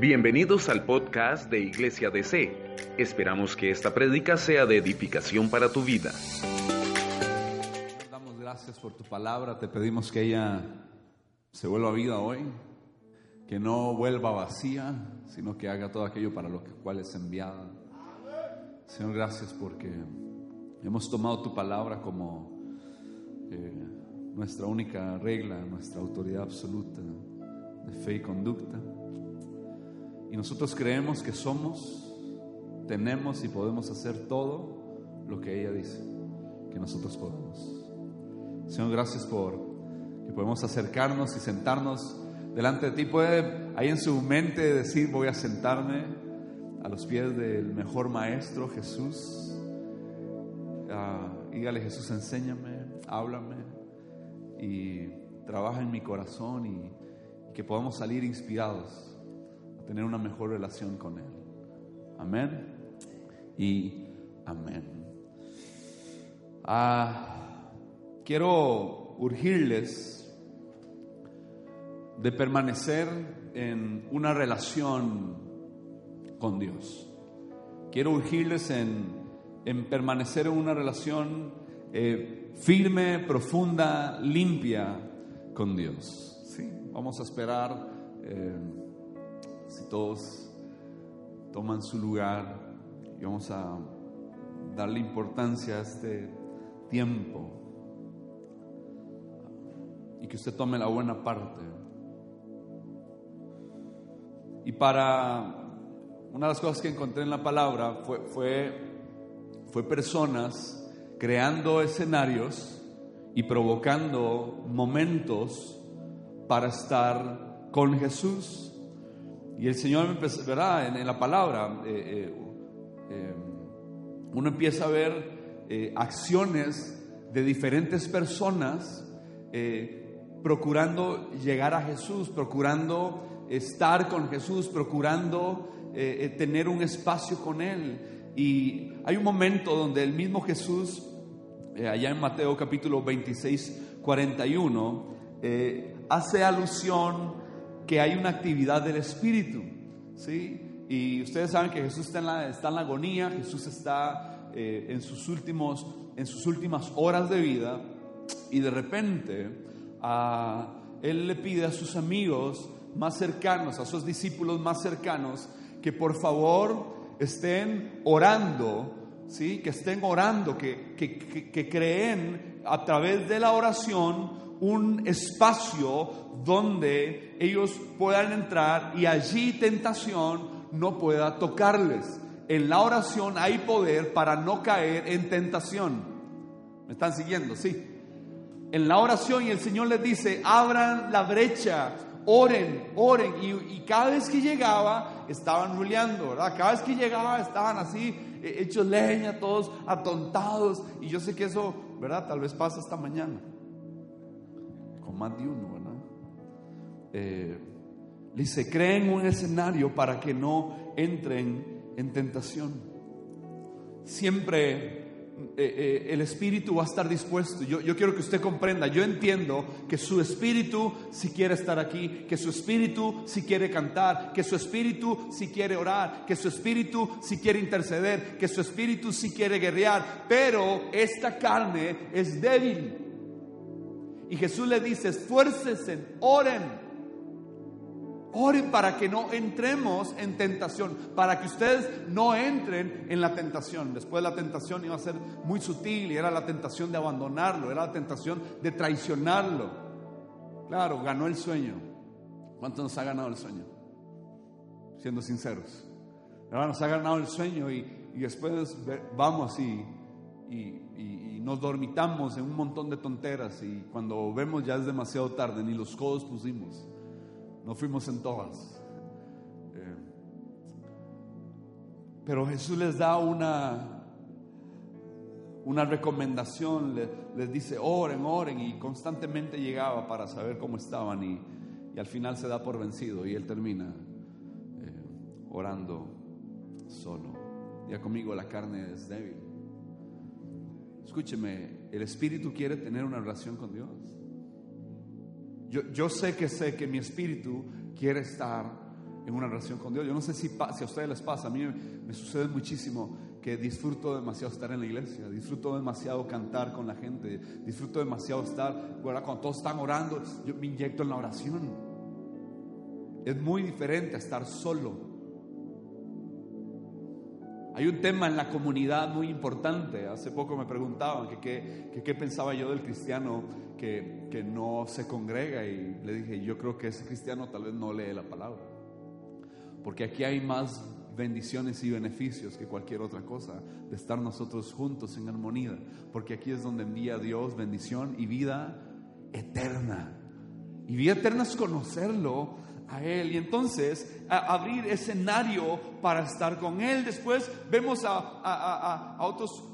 Bienvenidos al podcast de Iglesia DC. Esperamos que esta prédica sea de edificación para tu vida. Damos gracias por tu palabra, te pedimos que ella se vuelva vida hoy, que no vuelva vacía, sino que haga todo aquello para lo cual es enviada. Señor, gracias porque hemos tomado tu palabra como eh, nuestra única regla, nuestra autoridad absoluta de fe y conducta. Y nosotros creemos que somos, tenemos y podemos hacer todo lo que ella dice que nosotros podemos. Señor, gracias por que podemos acercarnos y sentarnos delante de ti. Puede ahí en su mente decir, voy a sentarme a los pies del mejor maestro Jesús. Ah, dígale Jesús, enséñame, háblame y trabaja en mi corazón y que podamos salir inspirados tener una mejor relación con Él. Amén y amén. Ah, quiero urgirles de permanecer en una relación con Dios. Quiero urgirles en, en permanecer en una relación eh, firme, profunda, limpia con Dios. ¿sí? Vamos a esperar eh, si todos toman su lugar y vamos a darle importancia a este tiempo y que usted tome la buena parte. Y para una de las cosas que encontré en la palabra fue, fue, fue personas creando escenarios y provocando momentos para estar con Jesús. Y el Señor, verá en, en la palabra, eh, eh, eh, uno empieza a ver eh, acciones de diferentes personas procurando llegar a Jesús, procurando estar con Jesús, procurando tener un espacio con Él. Y hay un momento donde el mismo Jesús, allá en Mateo capítulo 26, 41, eh, hace alusión que hay una actividad del Espíritu. ¿sí? Y ustedes saben que Jesús está en la, está en la agonía, Jesús está eh, en, sus últimos, en sus últimas horas de vida y de repente Él le pide a sus amigos más cercanos, a sus discípulos más cercanos, que por favor estén orando, ¿sí? que estén orando, que, que, que creen a través de la oración un espacio donde ellos puedan entrar y allí tentación no pueda tocarles. En la oración hay poder para no caer en tentación. ¿Me están siguiendo? Sí. En la oración y el Señor les dice, abran la brecha, oren, oren. Y, cada vez que llegaba, estaban ruleando, ¿verdad? Cada vez que llegaba, estaban así, eh, hechos leña, todos atontados. Y yo sé que eso, ¿verdad? Tal vez pasa esta mañana. Más de uno, ¿verdad? Eh, dice, creen un escenario para que no entren en tentación. Siempre eh, eh, el espíritu va a estar dispuesto. Yo, yo quiero que usted comprenda, yo entiendo que su espíritu si quiere estar aquí, que su espíritu si quiere cantar, que su espíritu si quiere orar, que su espíritu si quiere interceder, que su espíritu si quiere guerrear, pero esta carne es débil. Y Jesús le dice, esfuércense, oren. Oren para que no entremos en tentación, para que ustedes no entren en la tentación. Después la tentación iba a ser muy sutil y era la tentación de abandonarlo, era la tentación de traicionarlo. Claro, ganó el sueño. ¿Cuánto nos ha ganado el sueño? Siendo sinceros. Nos ha ganado el sueño y, después vamos y, nos dormitamos en un montón de tonteras y cuando vemos ya es demasiado tarde, ni los codos pusimos. No fuimos en todas. Eh, pero Jesús les da una, una recomendación, les, les, dice, oren, oren, y constantemente llegaba para saber cómo estaban y, y al final se da por vencido y él termina eh, orando solo. Ya conmigo la carne es débil. Escúcheme, el Espíritu quiere tener una relación con Dios. Yo, yo, sé que sé que mi espíritu quiere estar en una relación con Dios. Yo no sé si, si a ustedes les pasa, a mí me, sucede muchísimo que disfruto demasiado estar en la iglesia, disfruto demasiado cantar con la gente, disfruto demasiado estar, cuando todos están orando, yo me inyecto en la oración. Es muy diferente a estar solo. Hay un tema en la comunidad muy importante. Hace poco me preguntaban que qué pensaba yo del cristiano que, que no se congrega y le dije, yo creo que ese cristiano tal vez no lee la palabra. Porque aquí hay más bendiciones y beneficios que cualquier otra cosa de estar nosotros juntos en armonía. Porque aquí es donde envía Dios bendición y vida eterna. Y vida eterna es conocerlo a Él. Y entonces abrir escenario para estar con Él. Después vemos a, a, a, otros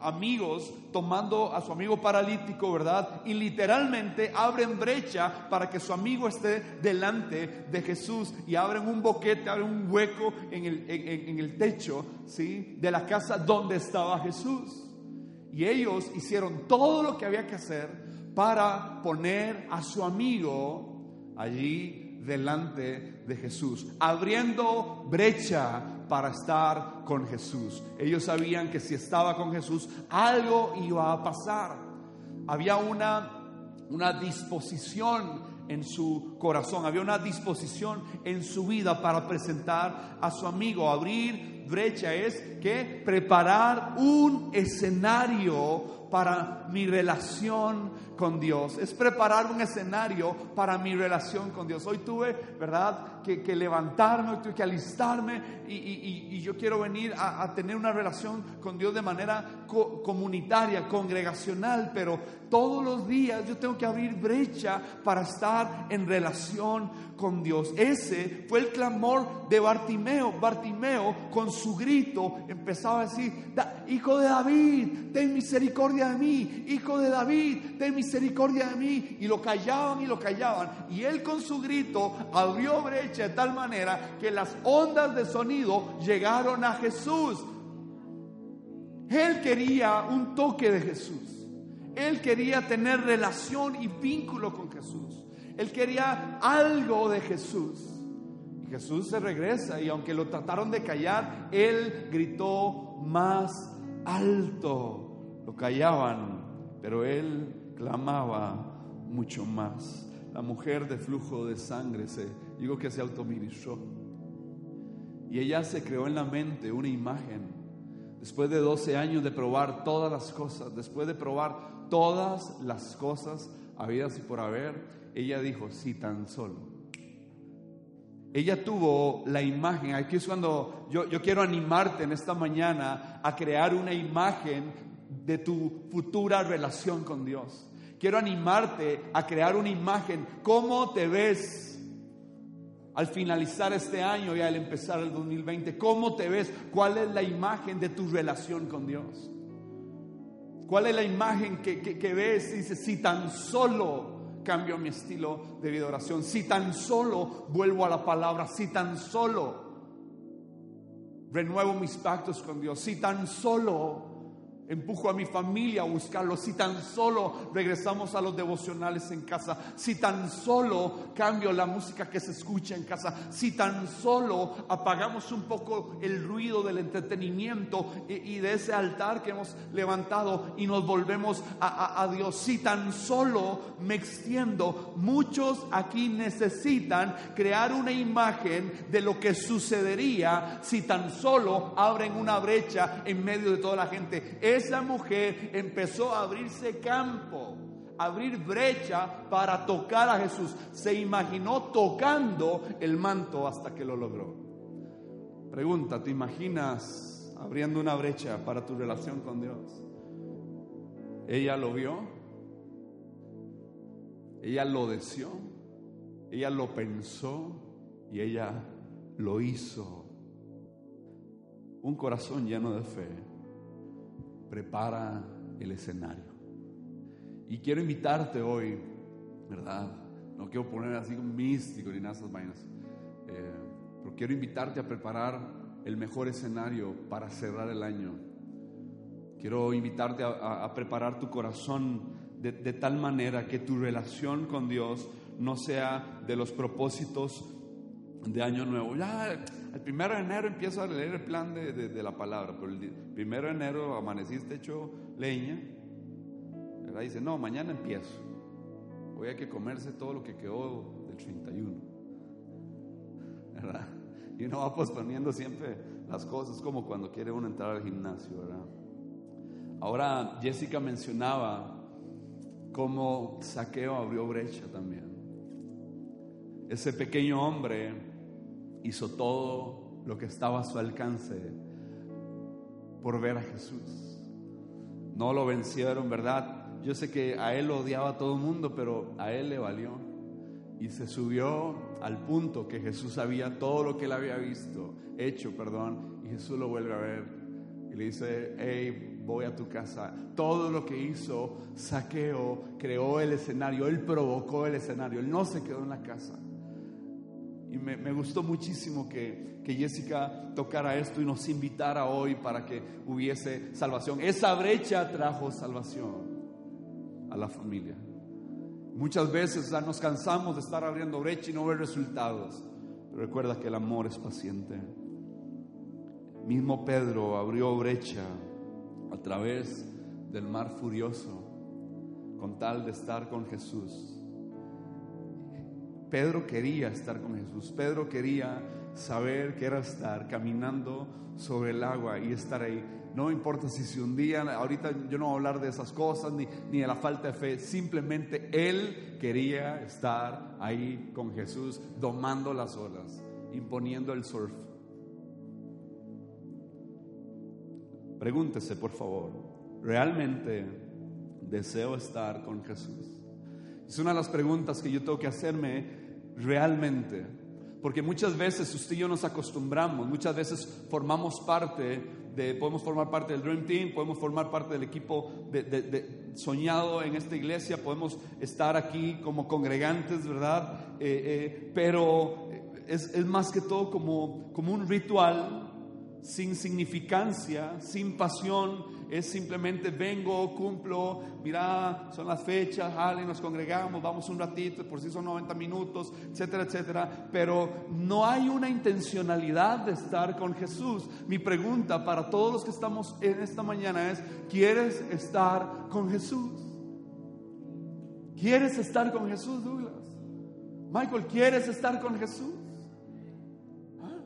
amigos tomando a su amigo paralítico, ¿verdad? Y literalmente abren brecha para que su amigo esté delante de Jesús y abren un boquete, abren un hueco en el, en el techo, ¿sí? De la casa donde estaba Jesús. Y ellos hicieron todo lo que había que hacer para poner a su amigo allí delante de Jesús, abriendo brecha para estar con Jesús. Ellos sabían que si estaba con Jesús, algo iba a pasar. Había una, una disposición en su corazón, había una disposición en su vida para presentar a su amigo. Abrir brecha es que preparar un escenario para mi relación con Dios, es preparar un escenario para mi relación con Dios. Hoy tuve, ¿verdad?, que, levantarme, hoy tuve que alistarme y, yo quiero venir a, tener una relación con Dios de manera comunitaria, congregacional, pero todos los días yo tengo que abrir brecha para estar en relación con Dios. Ese fue el clamor de Bartimeo. Bartimeo con su grito empezaba a decir, hijo de David, ten misericordia de mí, hijo de David, ten misericordia de mí. Y lo callaban y lo callaban. Y él con su grito abrió brecha de tal manera que las ondas de sonido llegaron a Jesús. Él quería un toque de Jesús. Él quería tener relación y vínculo con Jesús. Él quería algo de Jesús. Y Jesús se regresa y aunque lo trataron de callar, Él gritó más alto. Lo callaban, pero Él clamaba mucho más. La mujer de flujo de sangre se, digo que se autoministró. Y ella se creó en la mente una imagen. Después de 12 años de probar todas las cosas, después de probar todas las cosas habidas y por haber, ella dijo, si tan solo. Ella tuvo la imagen, aquí es cuando yo, yo quiero animarte en esta mañana a crear una imagen de tu futura relación con Dios. Quiero animarte a crear una imagen, cómo te ves al finalizar este año y al empezar el 2020, cómo te ves, cuál es la imagen de tu relación con Dios. ¿Cuál es la imagen que, que, que ves? Dice, si tan solo cambio mi estilo de vida de oración, si tan solo vuelvo a la palabra, si tan solo renuevo mis pactos con Dios, si tan solo Empujo a mi familia a buscarlo. Si tan solo regresamos a los devocionales en casa. Si tan solo cambio la música que se escucha en casa. Si tan solo apagamos un poco el ruido del entretenimiento y, de ese altar que hemos levantado y nos volvemos a, a Dios. Si tan solo me extiendo. Muchos aquí necesitan crear una imagen de lo que sucedería si tan solo abren una brecha en medio de toda la gente esa mujer empezó a abrirse campo, a abrir brecha para tocar a Jesús. Se imaginó tocando el manto hasta que lo logró. Pregunta, ¿te imaginas abriendo una brecha para tu relación con Dios? Ella lo vio, ella lo deseó, ella lo pensó y ella lo hizo. Un corazón lleno de fe prepara el escenario. Y quiero invitarte hoy, ¿verdad? No quiero poner así un místico ni nada de esas vainas, eh, pero quiero invitarte a preparar el mejor escenario para cerrar el año. Quiero invitarte a, preparar tu corazón de, de tal manera que tu relación con Dios no sea de los propósitos de Año Nuevo. Ya el primero de enero empiezo a leer el plan de, la palabra, pero el primero de enero amaneciste hecho leña. ¿verdad? Dice, no, mañana empiezo. Voy a que comerse todo lo que quedó del 31. ¿Verdad? Y uno va posponiendo siempre las cosas como cuando quiere uno entrar al gimnasio, ¿verdad? Ahora Jessica mencionaba cómo Saqueo abrió brecha también. Ese pequeño hombre hizo todo lo que estaba a su alcance por ver a Jesús. No lo vencieron, ¿verdad? Yo sé que a él lo odiaba todo el mundo, pero a él le valió. Y se subió al punto que Jesús sabía todo lo que él había visto, hecho, perdón, y Jesús lo vuelve a ver y le dice, hey, voy a tu casa. Todo lo que hizo Saqueo creó el escenario, él provocó el escenario, él no se quedó en la casa. Y me, gustó muchísimo que, que, Jessica tocara esto y nos invitara hoy para que hubiese salvación. Esa brecha trajo salvación a la familia. Muchas veces nos cansamos de estar abriendo brecha y no ver resultados. Recuerda que el amor es paciente. Mismo Pedro abrió brecha a través del mar furioso con tal de estar con Jesús. Pedro quería estar con Jesús. Pedro quería saber que era estar caminando sobre el agua y estar ahí. No importa si se hundía, ahorita yo no voy a hablar de esas cosas ni, ni de la falta de fe, simplemente él quería estar ahí con Jesús, domando las olas, imponiendo el surf. Pregúntese, por favor, ¿realmente deseo estar con Jesús? Es una de las preguntas que yo tengo que hacerme realmente. Porque muchas veces usted y yo nos acostumbramos, muchas veces formamos parte de, podemos formar parte del Dream Team, podemos formar parte del equipo de, soñado en esta iglesia, podemos estar aquí como congregantes, ¿verdad? Eh, eh, pero es, es, más que todo como, como un ritual sin significancia, sin pasión, es simplemente vengo, cumplo, mira, son las fechas, y nos congregamos, vamos un ratito, por si son 90 minutos, etcétera, etcétera, pero no hay una intencionalidad de estar con Jesús. Mi pregunta para todos los que estamos en esta mañana es, ¿quieres estar con Jesús? ¿Quieres estar con Jesús, Douglas? Michael, ¿quieres estar con Jesús? ¿Ah?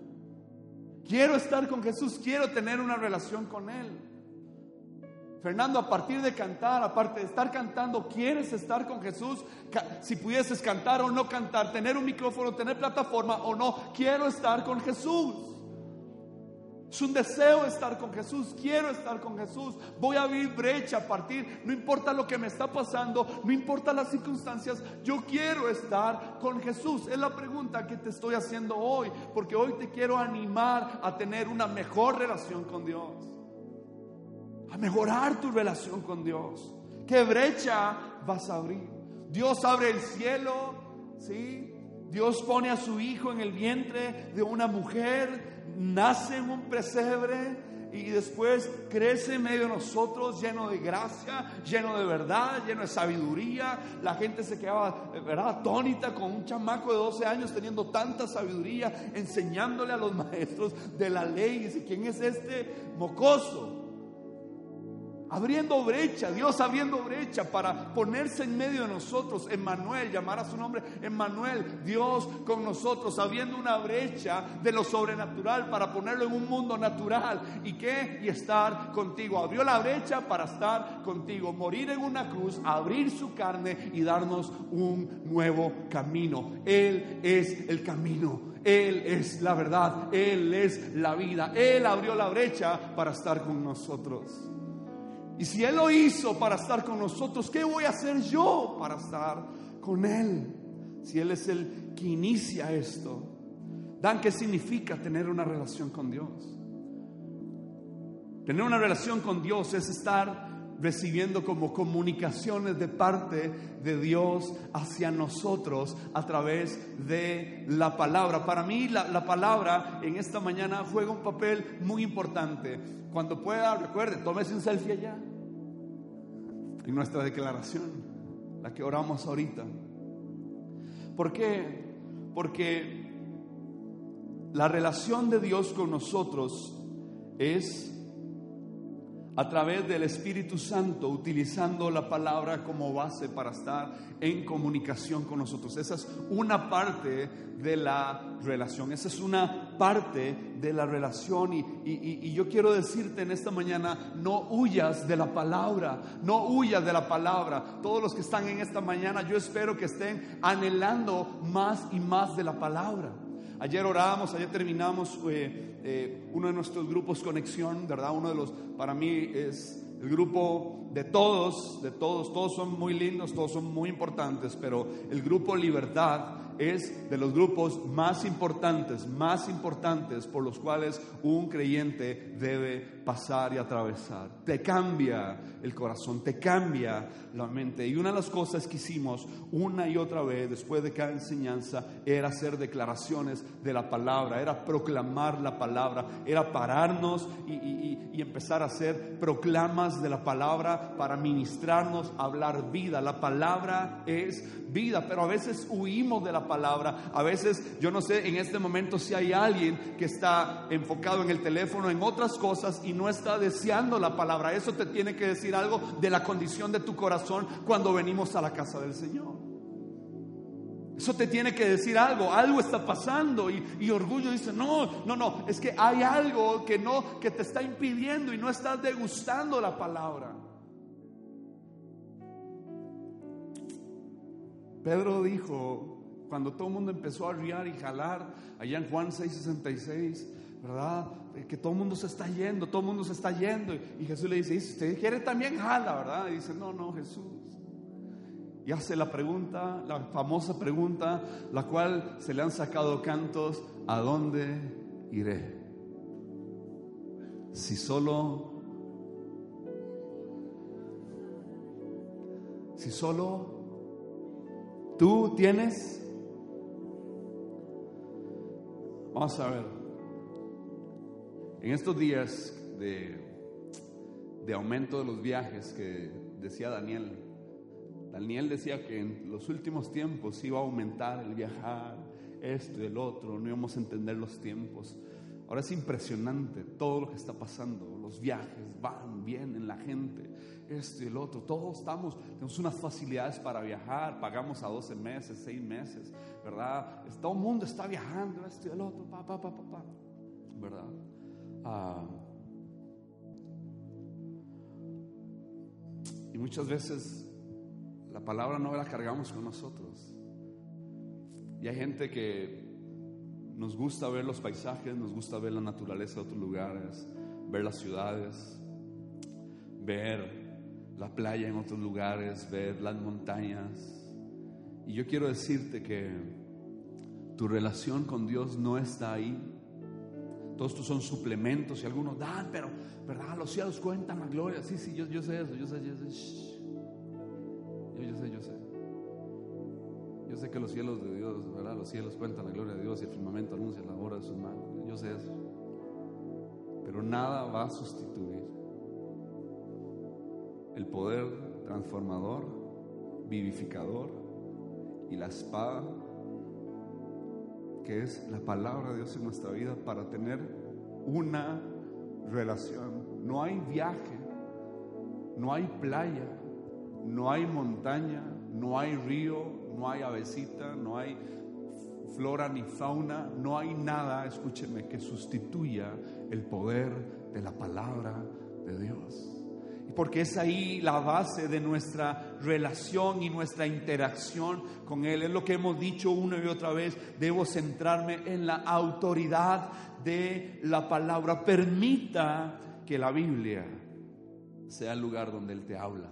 Quiero estar con Jesús, quiero tener una relación con Él. Fernando, a partir de cantar, aparte de estar cantando, ¿quieres estar con Jesús? Si pudieses cantar o no cantar, tener un micrófono, tener plataforma o no, quiero estar con Jesús. Es un deseo estar con Jesús, quiero estar con Jesús. Voy a abrir brecha a partir, no importa lo que me está pasando, no importa las circunstancias, yo quiero estar con Jesús. Es la pregunta que te estoy haciendo hoy, porque hoy te quiero animar a tener una mejor relación con Dios a mejorar tu relación con Dios. ¿Qué brecha vas a abrir? Dios abre el cielo, ¿sí? Dios pone a su hijo en el vientre de una mujer, nace en un pesebre y después crece en medio de nosotros lleno de gracia, lleno de verdad, lleno de sabiduría. La gente se quedaba, ¿verdad?, atónita con un chamaco de 12 años teniendo tanta sabiduría, enseñándole a los maestros de la ley. Dice, ¿quién es este mocoso? Abriendo brecha, Dios abriendo brecha para ponerse en medio de nosotros, Emmanuel, llamar a su nombre Emmanuel, Dios con nosotros, abriendo una brecha de lo sobrenatural para ponerlo en un mundo natural y qué, y estar contigo. Abrió la brecha para estar contigo, morir en una cruz, abrir su carne y darnos un nuevo camino. Él es el camino. Él es la verdad, Él es la vida. Él abrió la brecha para estar con nosotros. Y si Él lo hizo para estar con nosotros, ¿qué voy a hacer yo para estar con Él? Si Él es el que inicia esto. Dan, ¿qué significa tener una relación con Dios? Tener una relación con Dios es estar recibiendo como comunicaciones de parte de Dios hacia nosotros a través de la palabra. Para mí la, la, palabra en esta mañana juega un papel muy importante. Cuando pueda, recuerde, tómese un selfie allá. En nuestra declaración, la que oramos ahorita. ¿Por qué? Porque la relación de Dios con nosotros es a través del Espíritu Santo, utilizando la palabra como base para estar en comunicación con nosotros. Esa es una parte de la relación, esa es una parte de la relación. Y, yo quiero decirte en esta mañana, no huyas de la palabra, no huyas de la palabra. Todos los que están en esta mañana, yo espero que estén anhelando más y más de la palabra. Ayer orábamos, ayer terminamos eh, eh, uno de nuestros grupos Conexión, ¿verdad? Uno de los, para mí es el grupo de todos, de todos, todos son muy lindos, todos son muy importantes, pero el grupo Libertad es de los grupos más importantes, más importantes por los cuales un creyente debe pasar y atravesar. Te cambia el corazón, te cambia la mente. Y una de las cosas que hicimos una y otra vez después de cada enseñanza era hacer declaraciones de la palabra, era proclamar la palabra, era pararnos y, empezar a hacer proclamas de la palabra para ministrarnos, hablar vida. La palabra es vida, pero a veces huimos de la palabra. A veces, yo no sé en este momento si hay alguien que está enfocado en el teléfono, en otras cosas y no está deseando la palabra. Eso te tiene que decir algo de la condición de tu corazón cuando venimos a la casa del Señor. Eso te tiene que decir algo, algo está pasando y, y, orgullo dice, no, no, no, es que hay algo que no, que te está impidiendo y no estás degustando la palabra. Pedro dijo, cuando todo el mundo empezó a riar y jalar, allá en Juan 6:66, ¿verdad? Que todo el mundo se está yendo, todo el mundo se está yendo. Y Jesús le dice, usted quiere también jala, ¿verdad? Y dice, no, no, Jesús. Y hace la pregunta, la famosa pregunta, la cual se le han sacado cantos, ¿a dónde iré? Si solo, si solo ¿Tú tienes? Vamos a ver. En estos días de, aumento de los viajes que decía Daniel, Daniel decía que en los últimos tiempos iba a aumentar el viajar, esto y el otro, no íbamos a entender los tiempos. Ahora es impresionante todo lo que está pasando, los viajes van, vienen, la gente esto y el otro. Todos estamos, tenemos unas facilidades para viajar, pagamos a 12 meses, 6 meses, ¿verdad? Todo el mundo está viajando, esto y el otro, pa, pa, pa, pa, ¿verdad? Ah, y muchas veces la palabra no la cargamos con nosotros. Y hay gente que nos gusta ver los paisajes, nos gusta ver la naturaleza de otros lugares, ver las ciudades, ver la playa en otros lugares, ver las montañas. Y yo quiero decirte que tu relación con Dios no está ahí. Todos estos son suplementos y algunos dan, pero, ¿verdad? Los cielos cuentan la gloria. Sí, sí, yo, sé eso, yo sé, yo sé. Yo, yo sé, yo sé. Yo sé que los cielos de Dios, ¿verdad? Los cielos cuentan la gloria de Dios y el firmamento anuncia la obra de sus manos. Yo sé eso. Pero nada va a sustituir el poder transformador, vivificador y la espada que es la palabra de Dios en nuestra vida para tener una relación. No hay viaje, no hay playa, no hay montaña, no hay río, no hay avecita, no hay flora ni fauna, no hay nada, escúcheme, que sustituya el poder de la palabra de Dios porque es ahí la base de nuestra relación y nuestra interacción con Él. Es lo que hemos dicho una y otra vez, debo centrarme en la autoridad de la palabra. Permita que la Biblia sea el lugar donde Él te habla.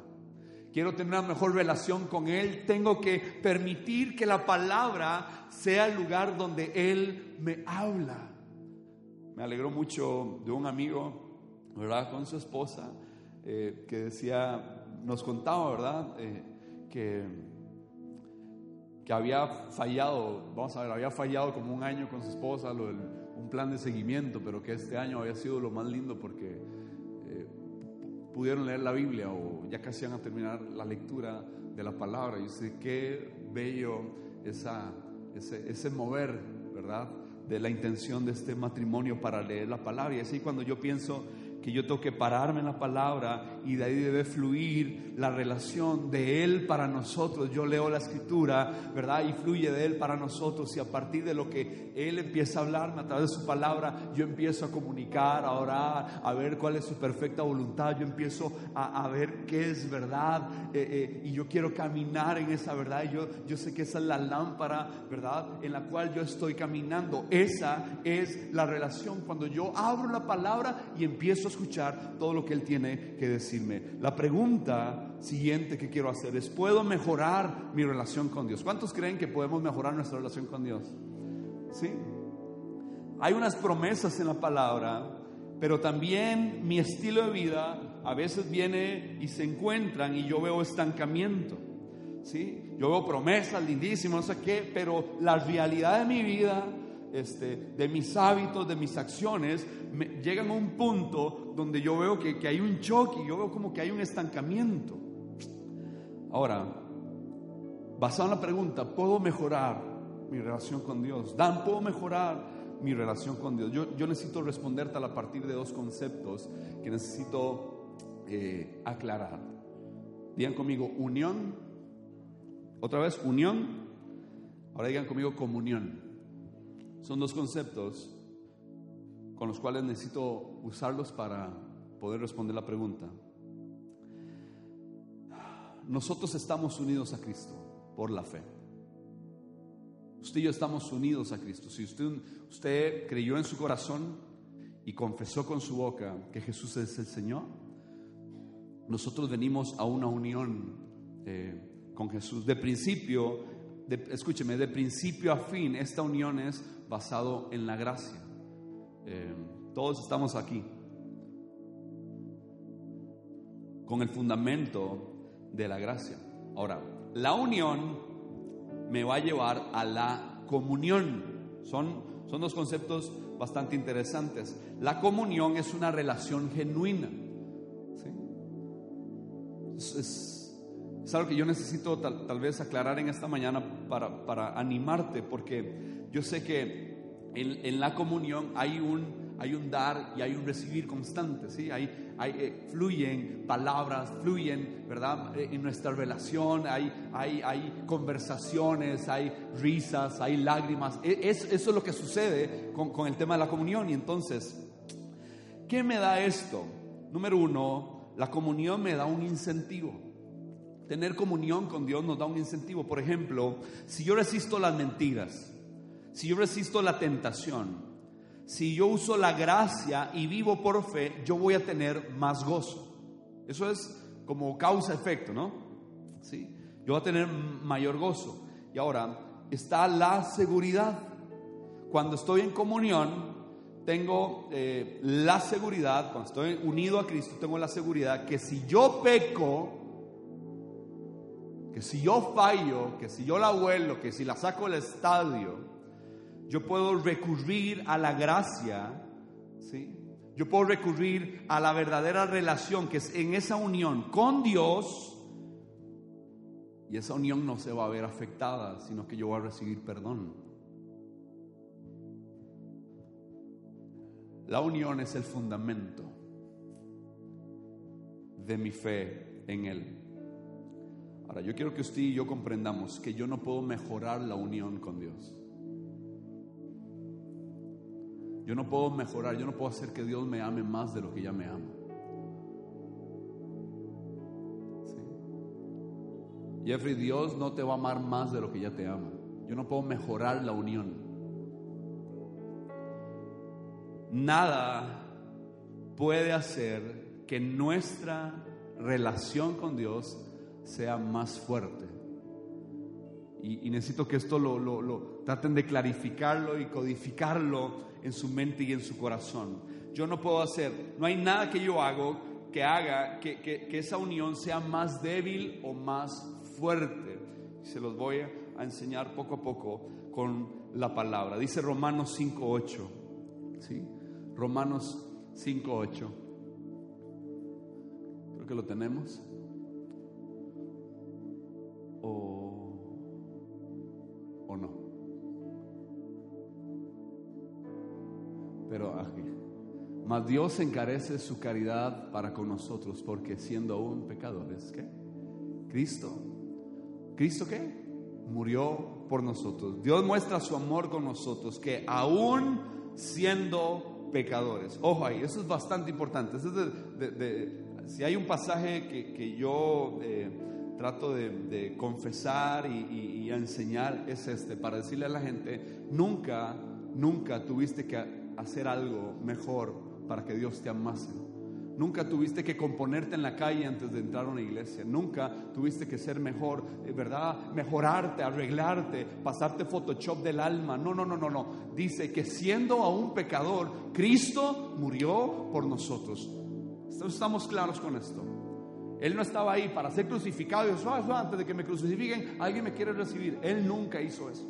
Quiero tener una mejor relación con Él, tengo que permitir que la palabra sea el lugar donde Él me habla. Me alegró mucho de un amigo, ¿verdad? Con su esposa eh, que decía, nos contaba, ¿verdad? Eh, que, que había fallado, vamos a ver, había fallado como un año con su esposa, lo un plan de seguimiento, pero que este año había sido lo más lindo porque eh, pudieron leer la Biblia o ya casi iban a terminar la lectura de la palabra. Y sé qué bello esa, ese, ese mover, ¿verdad? de la intención de este matrimonio para leer la palabra. Y así cuando yo pienso que yo tengo que pararme en la palabra y de ahí debe fluir la relación de Él para nosotros. Yo leo la escritura, ¿verdad? Y fluye de Él para nosotros y a partir de lo que Él empieza a hablarme a través de su palabra, yo empiezo a comunicar, a orar, a ver cuál es su perfecta voluntad, yo empiezo a, ver qué es verdad eh, eh, y yo quiero caminar en esa verdad. Yo, yo sé que esa es la lámpara, ¿verdad? En la cual yo estoy caminando. Esa es la relación cuando yo abro la palabra y empiezo escuchar todo lo que Él tiene que La pregunta siguiente que quiero hacer es, ¿puedo mejorar mi relación con Dios? ¿Cuántos creen que podemos mejorar nuestra relación con Dios? Sí. Hay unas promesas en la palabra, pero también mi estilo de vida a veces viene y se encuentran y yo veo estancamiento. ¿Sí? Yo veo promesas lindísimas, no sé qué, pero la realidad de mi vida este, de mis hábitos, de mis acciones, llegan a un punto donde yo veo que, hay un choque, yo veo como que hay un estancamiento. Ahora, basado en la pregunta, ¿puedo mejorar mi relación con Dios? Dan, ¿puedo mejorar mi relación con Dios? Yo, yo necesito responderte a partir de dos conceptos que necesito eh, aclarar. Digan conmigo, unión. Otra vez, unión. Ahora digan conmigo, comunión. Son dos conceptos con los cuales necesito usarlos para poder responder la pregunta. Nosotros estamos unidos a Cristo por la fe. Usted y yo estamos unidos a Cristo. Si usted, usted creyó en su corazón y confesó con su boca que Jesús es el Señor, nosotros venimos a una unión eh, con Jesús. De principio, escúcheme, de principio a fin, esta unión es basado en la gracia. Eh, todos estamos aquí con el fundamento de la gracia. Ahora, la unión me va a llevar a la comunión. Son, son dos conceptos bastante interesantes. La comunión es una relación genuina. es, algo que yo necesito tal, vez aclarar en esta mañana para, para, animarte, porque yo sé que en, en, la comunión hay un, hay un dar y hay un recibir constante, ¿sí? Hay, hay, eh, fluyen palabras, fluyen, ¿verdad? Eh, en nuestra relación hay, hay, hay conversaciones, hay risas, hay lágrimas. E, es, eso es lo que sucede con, con el tema de la comunión. Y entonces, ¿qué me da esto? Número uno, la comunión me da un incentivo. Tener comunión con Dios nos da un incentivo. Por ejemplo, si yo resisto las mentiras, si yo resisto la tentación, si yo uso la gracia y vivo por fe, yo voy a tener más gozo. Eso es como causa-efecto, ¿no? Sí. Yo voy a tener mayor gozo. Y ahora está la seguridad. Cuando estoy en comunión, tengo eh, la seguridad, cuando estoy unido a Cristo, tengo la seguridad que si yo peco, que si yo fallo, que si yo la vuelo, que si la saco del estadio, yo puedo recurrir a la gracia, ¿sí? Yo puedo recurrir a la verdadera relación que es en esa unión con Dios y esa unión no se va a ver afectada, sino que yo voy a recibir perdón. La unión es el fundamento de mi fe en Él. Ahora, yo quiero que usted y yo comprendamos que yo no puedo mejorar la unión con Dios. Yo no puedo mejorar, yo no puedo hacer que Dios me ame más de lo que ya me ama. Jeffrey, Dios no te va a amar más de lo que ya te ama. Yo no puedo mejorar la unión. Nada puede hacer que nuestra relación con Dios sea más fuerte. Y, necesito que esto lo, lo, traten de clarificarlo y codificarlo en su mente y en su corazón. Yo no puedo hacer, no hay nada que yo hago que haga que, que, esa unión sea más débil o más fuerte. Se los voy a enseñar poco a poco con la palabra. Dice Romanos 5.8. ¿sí? Romanos 5.8. Creo que lo tenemos. o Pero aquí. Mas Dios encarece su caridad para con nosotros, porque siendo aún pecadores, ¿qué? Cristo. ¿Cristo qué? Murió por nosotros. Dios muestra su amor con nosotros, que aún siendo pecadores. Ojo ahí, eso es bastante importante. si hay un pasaje que, yo eh, trato de, confesar y, y enseñar, es este, para decirle a la gente, nunca, nunca tuviste que hacer algo mejor para que Dios te amase. Nunca tuviste que componerte en la calle antes de entrar a una iglesia. Nunca tuviste que ser mejor, eh, ¿verdad? Mejorarte, arreglarte, pasarte Photoshop del alma. No, no, no, no, no. Dice que siendo aún pecador, Cristo murió por nosotros. Estamos claros con esto. Él no estaba ahí para ser crucificado y dijo, antes de que me crucifiquen, alguien me quiere recibir. Él nunca hizo eso.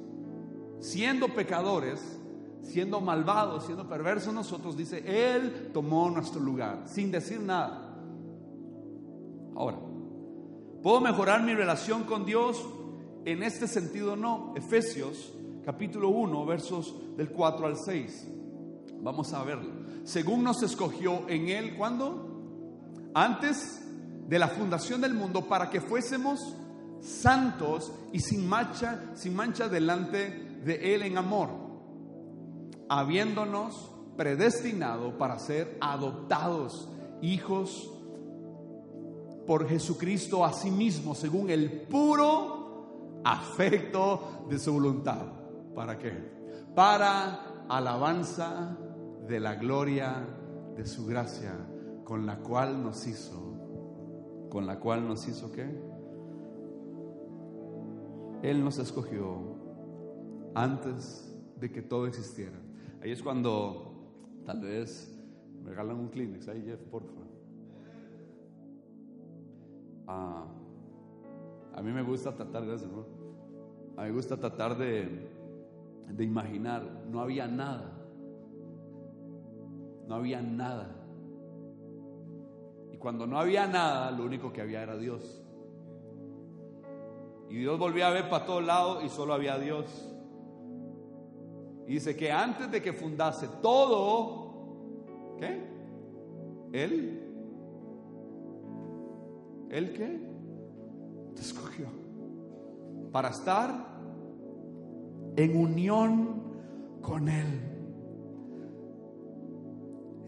Siendo pecadores, siendo malvados, siendo perversos nosotros, dice, Él tomó nuestro lugar, sin decir nada. Ahora, ¿puedo mejorar mi relación con Dios? En este sentido no. Efesios capítulo 1, versos del 4 al 6. Vamos a verlo. Según nos escogió en Él, ¿cuándo? Antes de la fundación del mundo, para que fuésemos santos y sin mancha, sin mancha delante de Él en amor habiéndonos predestinado para ser adoptados hijos por Jesucristo a sí mismo, según el puro afecto de su voluntad. ¿Para qué? Para alabanza de la gloria de su gracia, con la cual nos hizo, con la cual nos hizo qué? Él nos escogió antes de que todo existiera Ahí es cuando tal vez me regalan un Kleenex. Ahí, Jeff, por favor. Ah, a mí me gusta tratar, gracias, ¿no? A mí me gusta tratar de, de imaginar. No había nada. No había nada. Y cuando no había nada, lo único que había era Dios. Y Dios volvía a ver para todos lados y solo había Dios dice que antes de que fundase todo, ¿qué? Él, ¿Él qué? Te escogió para estar en unión con Él.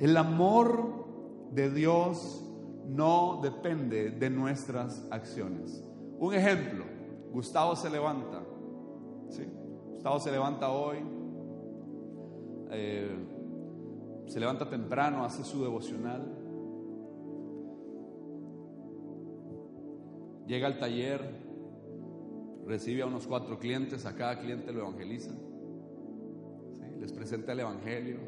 El amor de Dios no depende de nuestras acciones. Un ejemplo, Gustavo se levanta. ¿sí? Gustavo se levanta hoy, eh, se levanta temprano, hace su devocional, llega al taller, recibe a unos cuatro clientes, a cada cliente lo evangeliza, les presenta el Evangelio,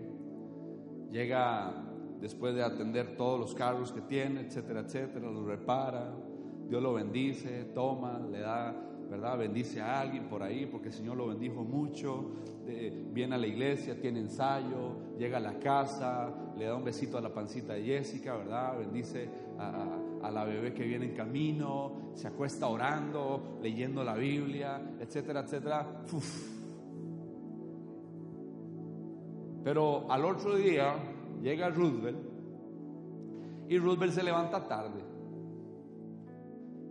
llega después de atender todos los carros que tiene, etcétera, etcétera, los repara, Dios lo bendice, toma, le da ¿verdad? Bendice a alguien por ahí porque el Señor lo bendijo mucho. viene a la iglesia, tiene ensayo, llega a la casa, le da un besito a la pancita de Jessica, ¿verdad? Bendice a, la bebé que viene en camino, se acuesta orando, leyendo la Biblia, etcétera, etcétera. Pero al otro día llega Roosevelt y Roosevelt se levanta tarde.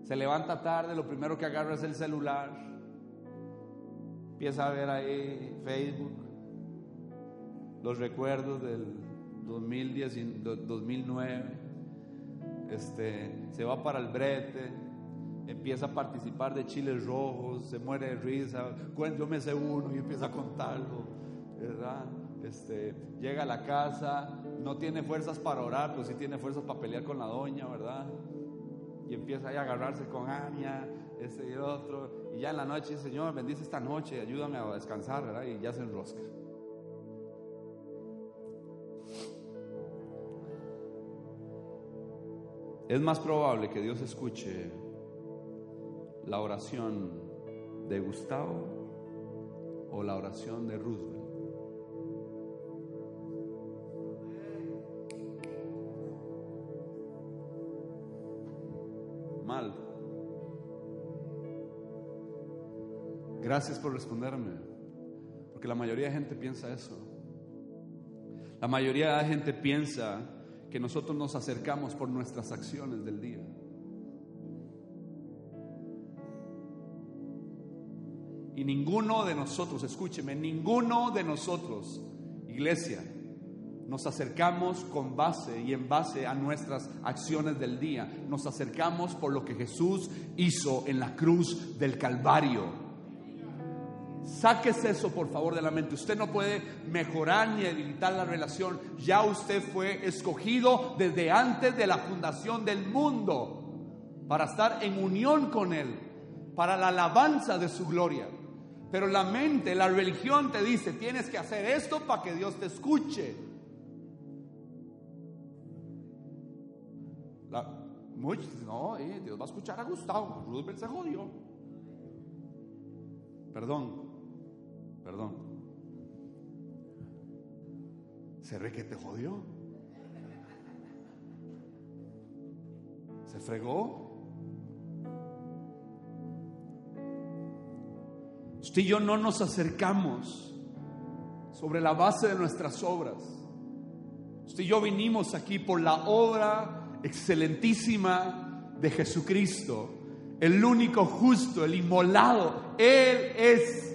Se levanta tarde, lo primero que agarra es el celular. Empieza a ver ahí Facebook, los recuerdos del 2010, 2009. Este, se va para el brete, empieza a participar de chiles rojos, se muere de risa, yo me sé uno y empieza a contarlo, ¿verdad? Este, llega a la casa, no tiene fuerzas para orar, pero sí tiene fuerzas para pelear con la doña, ¿verdad? Y empieza ahí a agarrarse con Ania, este y el otro, y ya en la noche, Señor, bendice esta noche, ayúdame a descansar, ¿verdad? Y ya se enrosca. Es más probable que Dios escuche la oración de Gustavo o la oración de Roosevelt. Gracias por responderme, porque la mayoría de gente piensa eso. La mayoría de la gente piensa que nosotros nos acercamos por nuestras acciones del día. Y ninguno de nosotros, escúcheme, ninguno de nosotros, iglesia, nos acercamos con base y en base a nuestras acciones del día. Nos acercamos por lo que Jesús hizo en la cruz del Calvario. Sáquese eso por favor de la mente. Usted no puede mejorar ni debilitar la relación. Ya usted fue escogido desde antes de la fundación del mundo para estar en unión con Él, para la alabanza de su gloria. Pero la mente, la religión te dice, tienes que hacer esto para que Dios te escuche. muchos no, eh, Dios va a escuchar a Gustavo. Roosevelt se jodió. Perdón, perdón. ¿Se ve que te jodió? ¿Se fregó? Usted y yo no nos acercamos sobre la base de nuestras obras. Usted y yo vinimos aquí por la obra excelentísima de Jesucristo, el único justo, el inmolado. Él es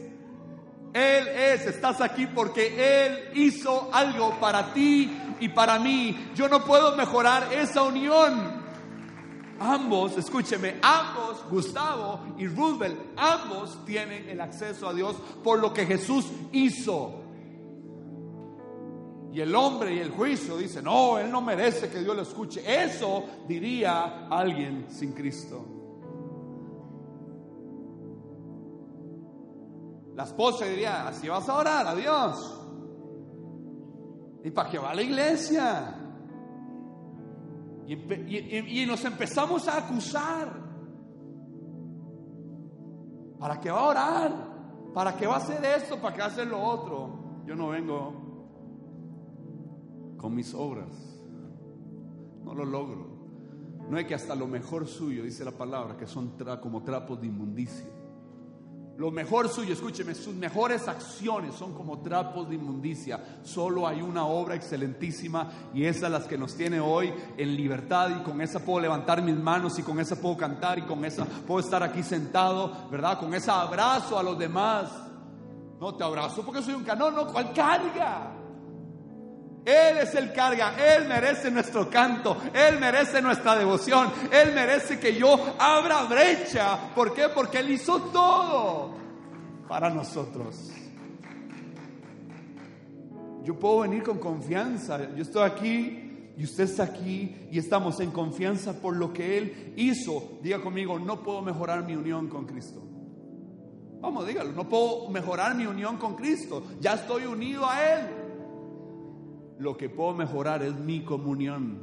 él es, estás aquí porque Él hizo algo para ti y para mí. Yo no puedo mejorar esa unión. Ambos, escúcheme, ambos, Gustavo y Roosevelt, ambos tienen el acceso a Dios por lo que Jesús hizo. Y el hombre y el juicio dicen, no, él no merece que Dios lo escuche. Eso diría alguien sin Cristo. La esposa diría, así vas a orar a Dios. ¿Y para qué va la iglesia? Y, nos empezamos a acusar. ¿Para qué va a orar? ¿Para qué va a hacer esto? ¿Para qué va a hacer lo otro? Yo no vengo con mis obras. No lo logro. No es que hasta lo mejor suyo, dice la palabra, que son como trapos de inmundicia. Lo mejor suyo, escúcheme, sus mejores acciones son como trapos de inmundicia. Solo hay una obra excelentísima y esa es la que nos tiene hoy en libertad y con esa puedo levantar mis manos y con esa puedo cantar y con esa puedo estar aquí sentado, ¿verdad? Con ese abrazo a los demás. No te abrazo porque soy un canón, no, ¿cuál carga? Él es el carga, Él merece nuestro canto, Él merece nuestra devoción, Él merece que yo abra brecha. ¿Por qué? Porque Él hizo todo para nosotros. Yo puedo venir con confianza, yo estoy aquí y usted está aquí y estamos en confianza por lo que Él hizo. Diga conmigo, no puedo mejorar mi unión con Cristo. Vamos, dígalo, no puedo mejorar mi unión con Cristo, ya estoy unido a Él lo que puedo mejorar es mi comunión.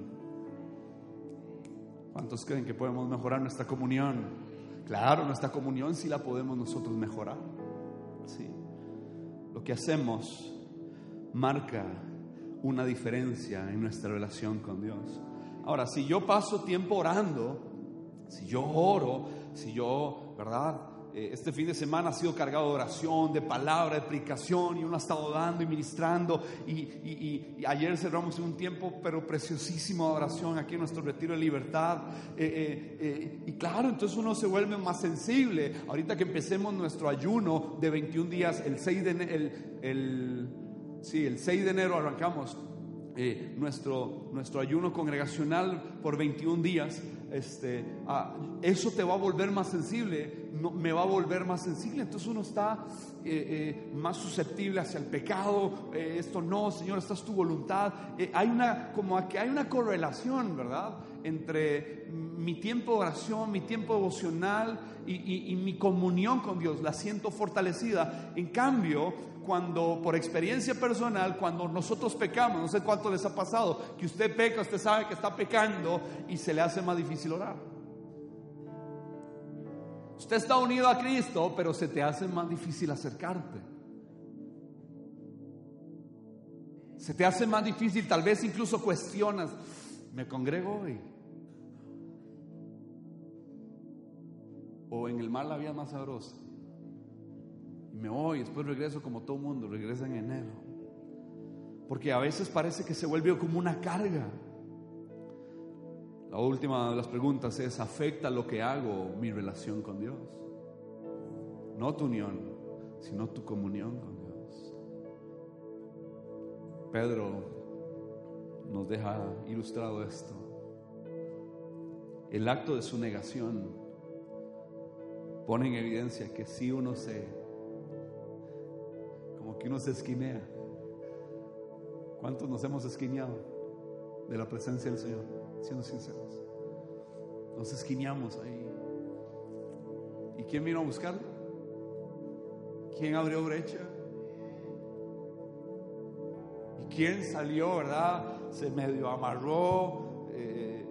¿Cuántos creen que podemos mejorar nuestra comunión? Claro, nuestra comunión sí la podemos nosotros mejorar. Sí. Lo que hacemos marca una diferencia en nuestra relación con Dios. Ahora, si yo paso tiempo orando, si yo oro, si yo, ¿verdad? Eh, este fin de semana ha sido cargado de oración, de palabra, de explicación, y uno ha estado dando y ministrando. Y, ayer cerramos un tiempo, pero preciosísimo de oración aquí en nuestro retiro de libertad. Eh, eh, y claro, entonces uno se vuelve más sensible. Ahorita que empecemos nuestro ayuno de 21 días, el 6 de, el, sí, el 6 de enero arrancamos. Nuestro, nuestro ayuno congregacional por 21 días, este, ah, eso te va a volver más sensible me va a volver más sensible. Entonces uno está eh, eh, más susceptible hacia el pecado. Eh, esto no, Señor, esta es tu voluntad. hay una, como que hay una correlación, ¿verdad? Entre mi tiempo de oración, mi tiempo devocional y, y mi comunión con Dios. La siento fortalecida. En cambio, cuando por experiencia personal, cuando nosotros pecamos, no sé cuánto les ha pasado, que usted peca, usted sabe que está pecando y se le hace más difícil orar. Usted está unido a Cristo, pero se te hace más difícil acercarte. Se te hace más difícil, tal vez incluso cuestionas, ¿me congrego hoy? O en el mar la vida más sabrosa. Me voy, después regreso como todo mundo, regresa en enero. Porque a veces parece que se vuelve como una carga. La última de las preguntas es, ¿afecta lo que hago mi relación con Dios? No tu unión, sino tu comunión con Dios. Pedro nos deja ilustrado esto. El acto de su negación pone en evidencia que si uno se, como que uno se esquinea. ¿Cuántos nos hemos esquineado de la presencia del Señor? Siendo sinceros. Nos esquineamos ahí. ¿Y quién vino a buscarlo? ¿Quién abrió brecha? ¿Y quién salió, verdad? Se medio amarró eh,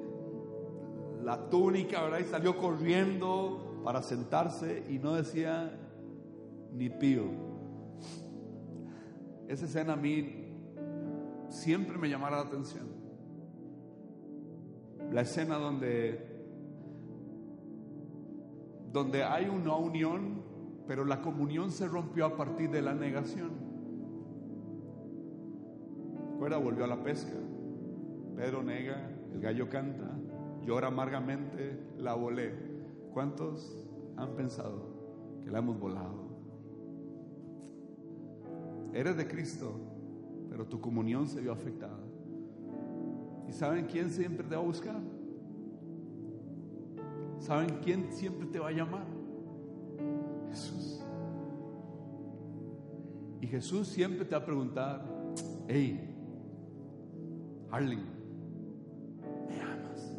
la túnica, ¿verdad? Y salió corriendo para sentarse y no decía ni pío. Esa escena a mí siempre me llamaba la atención. La escena donde donde hay una unión, pero la comunión se rompió a partir de la negación. Recuerda, volvió a la pesca. Pedro nega, el gallo canta, llora amargamente, la volé. ¿Cuántos han pensado que la hemos volado? Eres de Cristo, pero tu comunión se vio afectada. ¿Y saben quién siempre te va a buscar? ¿Saben quién siempre te va a llamar? Jesús. Y Jesús siempre te va a preguntar, hey, Harling, ¿me amas?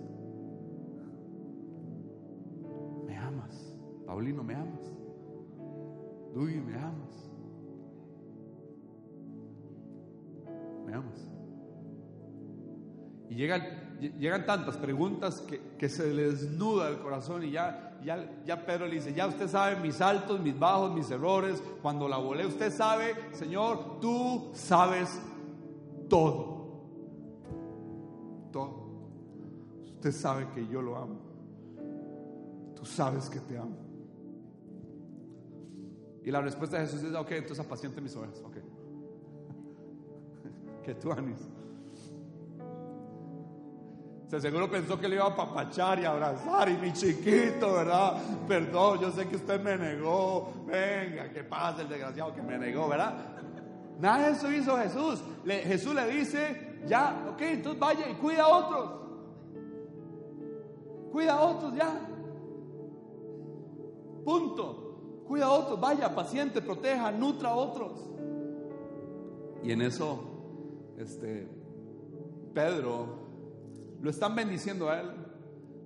¿Me amas? Paulino, ¿me amas? Duy, ¿me amas? Llegan tantas preguntas que, se le desnuda el corazón y ya, ya, ya Pedro le dice, ya usted sabe mis altos, mis bajos, mis errores, cuando la volé, usted sabe, Señor, tú sabes todo. Todo. Usted sabe que yo lo amo. Tú sabes que te amo. Y la respuesta de Jesús es, ok, entonces apaciente mis ovejas, ok. que tú anis. Se seguro pensó que le iba a papachar y abrazar y mi chiquito, ¿verdad? Perdón, yo sé que usted me negó. Venga, que pasa el desgraciado que me negó, ¿verdad? Nada de eso hizo Jesús. Jesús le dice, ya, ok, entonces vaya y cuida a otros. Cuida a otros ya. Punto. Cuida a otros, vaya, paciente, proteja, nutra a otros. Y en eso, este, Pedro lo están bendiciendo a él.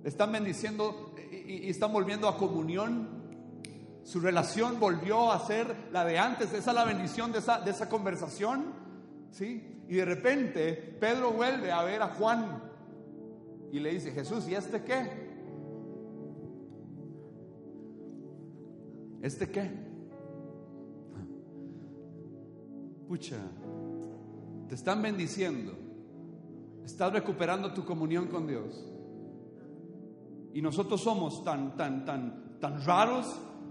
están bendiciendo y, están volviendo a comunión. Su relación volvió a ser la de antes. Esa es la bendición de esa, de esa conversación. ¿sí? Y de repente Pedro vuelve a ver a Juan y le dice, Jesús, ¿y este qué? ¿Este qué? Pucha, te están bendiciendo Estás recuperando tu comunión con Dios. Y nosotros somos tan, tan, tan, tan raros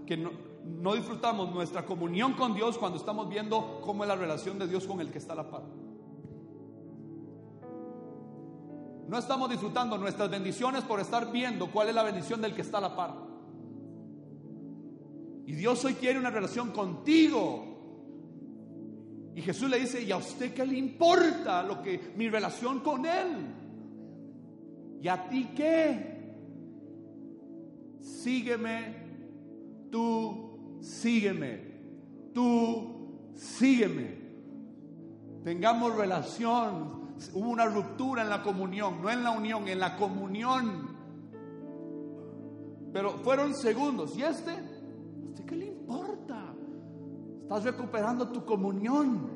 que no, no disfrutamos nuestra comunión con Dios cuando estamos viendo cómo es la relación de Dios con el que está a la par. No estamos disfrutando nuestras bendiciones por estar viendo cuál es la bendición del que está a la par. Y Dios hoy quiere una relación contigo y Jesús le dice, ¿y a usted qué le importa lo que mi relación con Él? ¿Y a ti qué? Sígueme, tú sígueme, tú sígueme. Tengamos relación. Hubo una ruptura en la comunión, no en la unión, en la comunión. Pero fueron segundos. ¿Y este? ¿A usted qué le importa? Estás recuperando tu comunión.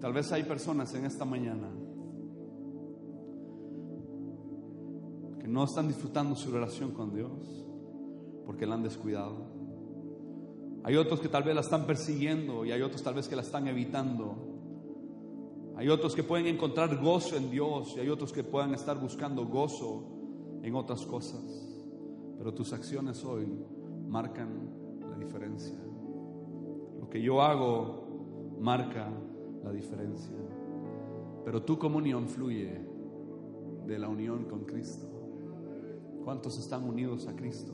Tal vez hay personas en esta mañana que no están disfrutando su relación con Dios porque la han descuidado. Hay otros que tal vez la están persiguiendo y hay otros tal vez que la están evitando. Hay otros que pueden encontrar gozo en Dios y hay otros que puedan estar buscando gozo en otras cosas. Pero tus acciones hoy marcan diferencia. Lo que yo hago marca la diferencia. Pero tu comunión fluye de la unión con Cristo. ¿Cuántos están unidos a Cristo?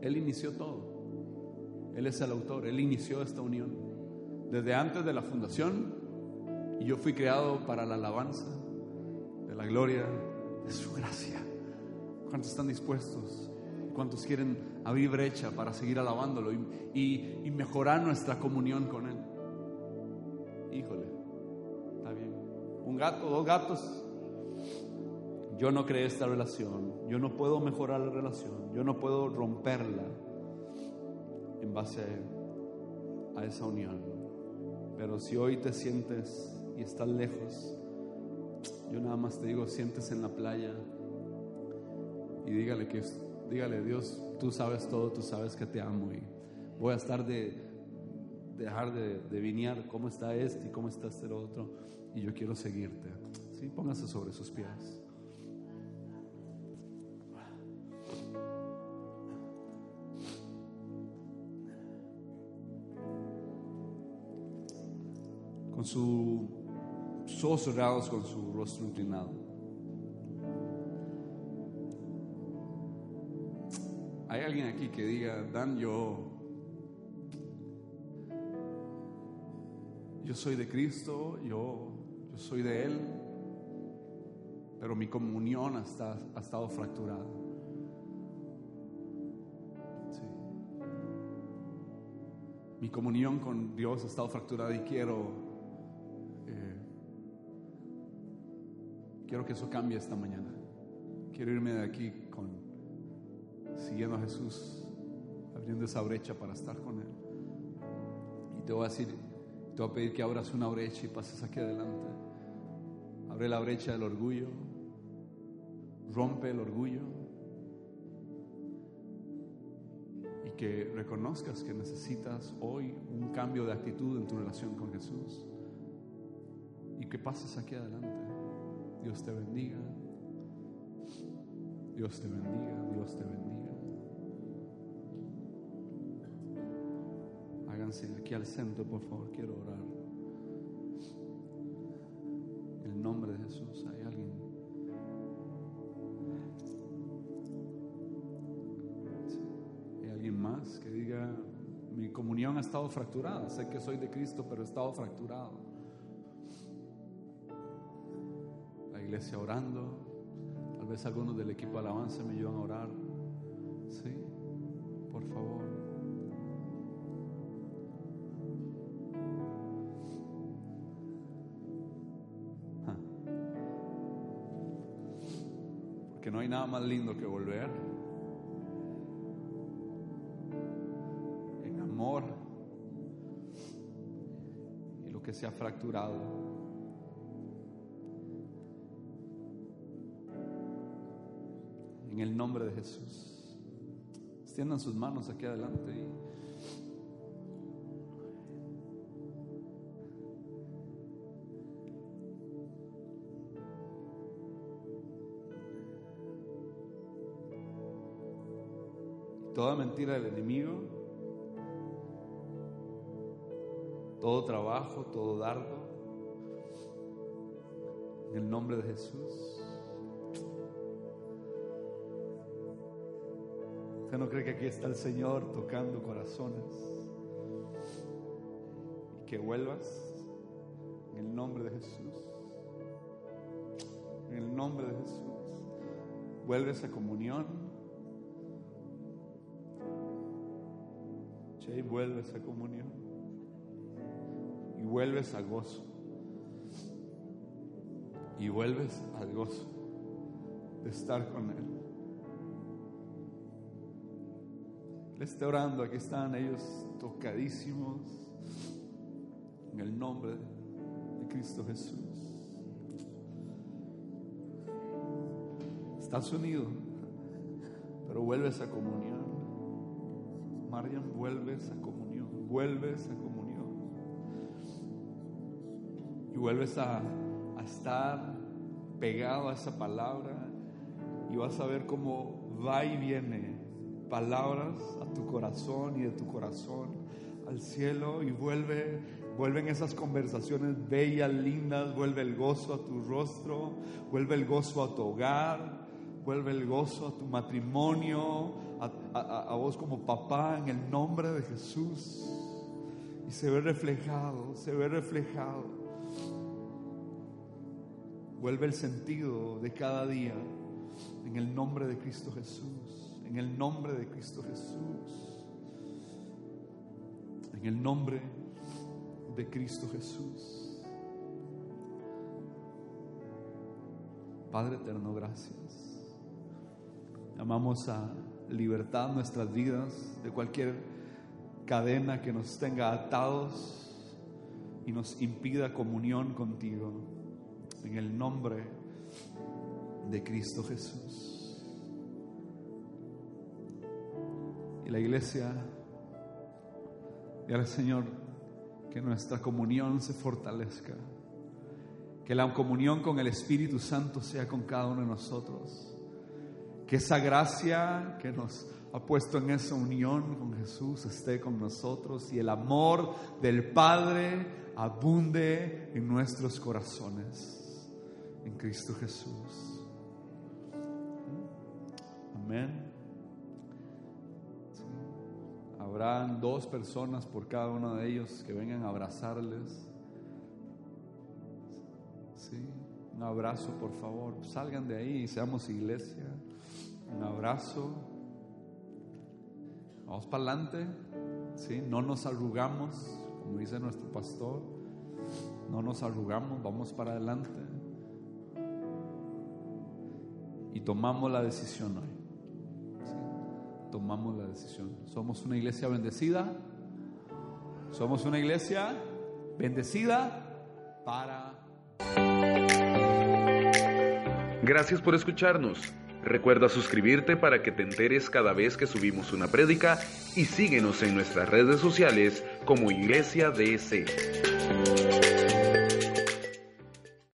Él inició todo. Él es el autor. Él inició esta unión. Desde antes de la fundación, y yo fui creado para la alabanza de la gloria de su gracia. ¿Cuántos están dispuestos? ¿Cuántos quieren abrir brecha para seguir alabándolo y, y mejorar nuestra comunión con Él? Híjole, está bien. Un gato, dos gatos. Yo no creé esta relación. Yo no puedo mejorar la relación. Yo no puedo romperla en base a esa unión. Pero si hoy te sientes y estás lejos, yo nada más te digo, sientes en la playa y dígale que dígale Dios, tú sabes todo, tú sabes que te amo y voy a estar de, dejar de, de vinear cómo está este y cómo está este otro y yo quiero seguirte. Sí, póngase sobre sus pies. Con sus ojos cerrados, con su rostro inclinado. ¿Hay alguien aquí que diga, Dan, yo, yo soy de Cristo, yo, yo soy de Él, pero mi comunión ha, estado fracturada? Mi comunión con Dios ha estado fracturada y quiero, eh, quiero que eso cambie esta mañana. Quiero irme de aquí con siguiendo a Jesús, abriendo esa brecha para estar con Él. Y te voy a decir, te voy a pedir que abras una brecha y pases aquí adelante. Abre la brecha del orgullo, rompe el orgullo y que reconozcas que necesitas hoy un cambio de actitud en tu relación con Jesús y que pases aquí adelante. Dios te bendiga. Dios te bendiga, Dios te bendiga. Aquí al centro, por favor, quiero orar. En el nombre de Jesús, ¿hay alguien? ¿Hay alguien más que diga, mi comunión ha estado fracturada? Sé que soy de Cristo, pero he estado fracturado. La iglesia orando, tal vez algunos del equipo de alabanza me ayudan a orar. Sí, por favor. Nada más lindo que volver en amor y lo que se ha fracturado. En el nombre de Jesús. Extiendan sus manos aquí adelante y toda mentira del enemigo, todo trabajo, todo dardo, en el nombre de Jesús. ¿Usted no cree que aquí está el Señor tocando corazones? Y que vuelvas en el nombre de Jesús. En el nombre de Jesús. Vuelves a comunión y vuelves a comunión. Y vuelves a gozo. Y vuelves al gozo de estar con Él. Le esté orando, aquí están ellos tocadísimos en el nombre de Cristo Jesús. Estás unido, pero vuelves a comunión. Vuelves a comunión, vuelves a comunión. Y vuelves a, a estar pegado a esa palabra y vas a ver cómo va y viene palabras a tu corazón y de tu corazón al cielo y vuelve, vuelven esas conversaciones bellas, lindas, vuelve el gozo a tu rostro, vuelve el gozo a tu hogar, vuelve el gozo a tu matrimonio, a, vos como papá en el nombre de Jesús. Y se ve reflejado, se ve reflejado. Vuelve el sentido de cada día en el nombre de Cristo Jesús, en el nombre de Cristo Jesús. En el nombre de Cristo Jesús. Padre eterno, gracias. Amamos a libertad nuestras vidas de cualquier cadena que nos tenga atados y nos impida comunión contigo. En el nombre de Cristo Jesús. Y la iglesia y al Señor que nuestra comunión se fortalezca, que la comunión con el Espíritu Santo sea con cada uno de nosotros, que esa gracia que nos ha puesto en esa unión con Jesús esté con nosotros y el amor del Padre abunde en nuestros corazones, en Cristo Jesús. Amén. Habrán dos personas por cada uno de ellos que vengan a abrazarles. Sí, un abrazo, por favor. Salgan de ahí y seamos iglesia. Un abrazo. Vamos para adelante. Sí, no nos arrugamos, como dice nuestro pastor. No nos arrugamos, vamos para adelante. Y tomamos la decisión hoy tomamos la decisión. Somos una iglesia bendecida. Somos una iglesia bendecida para... Gracias por escucharnos. Recuerda suscribirte para que te enteres cada vez que subimos una prédica y síguenos en nuestras redes sociales como Iglesia DC.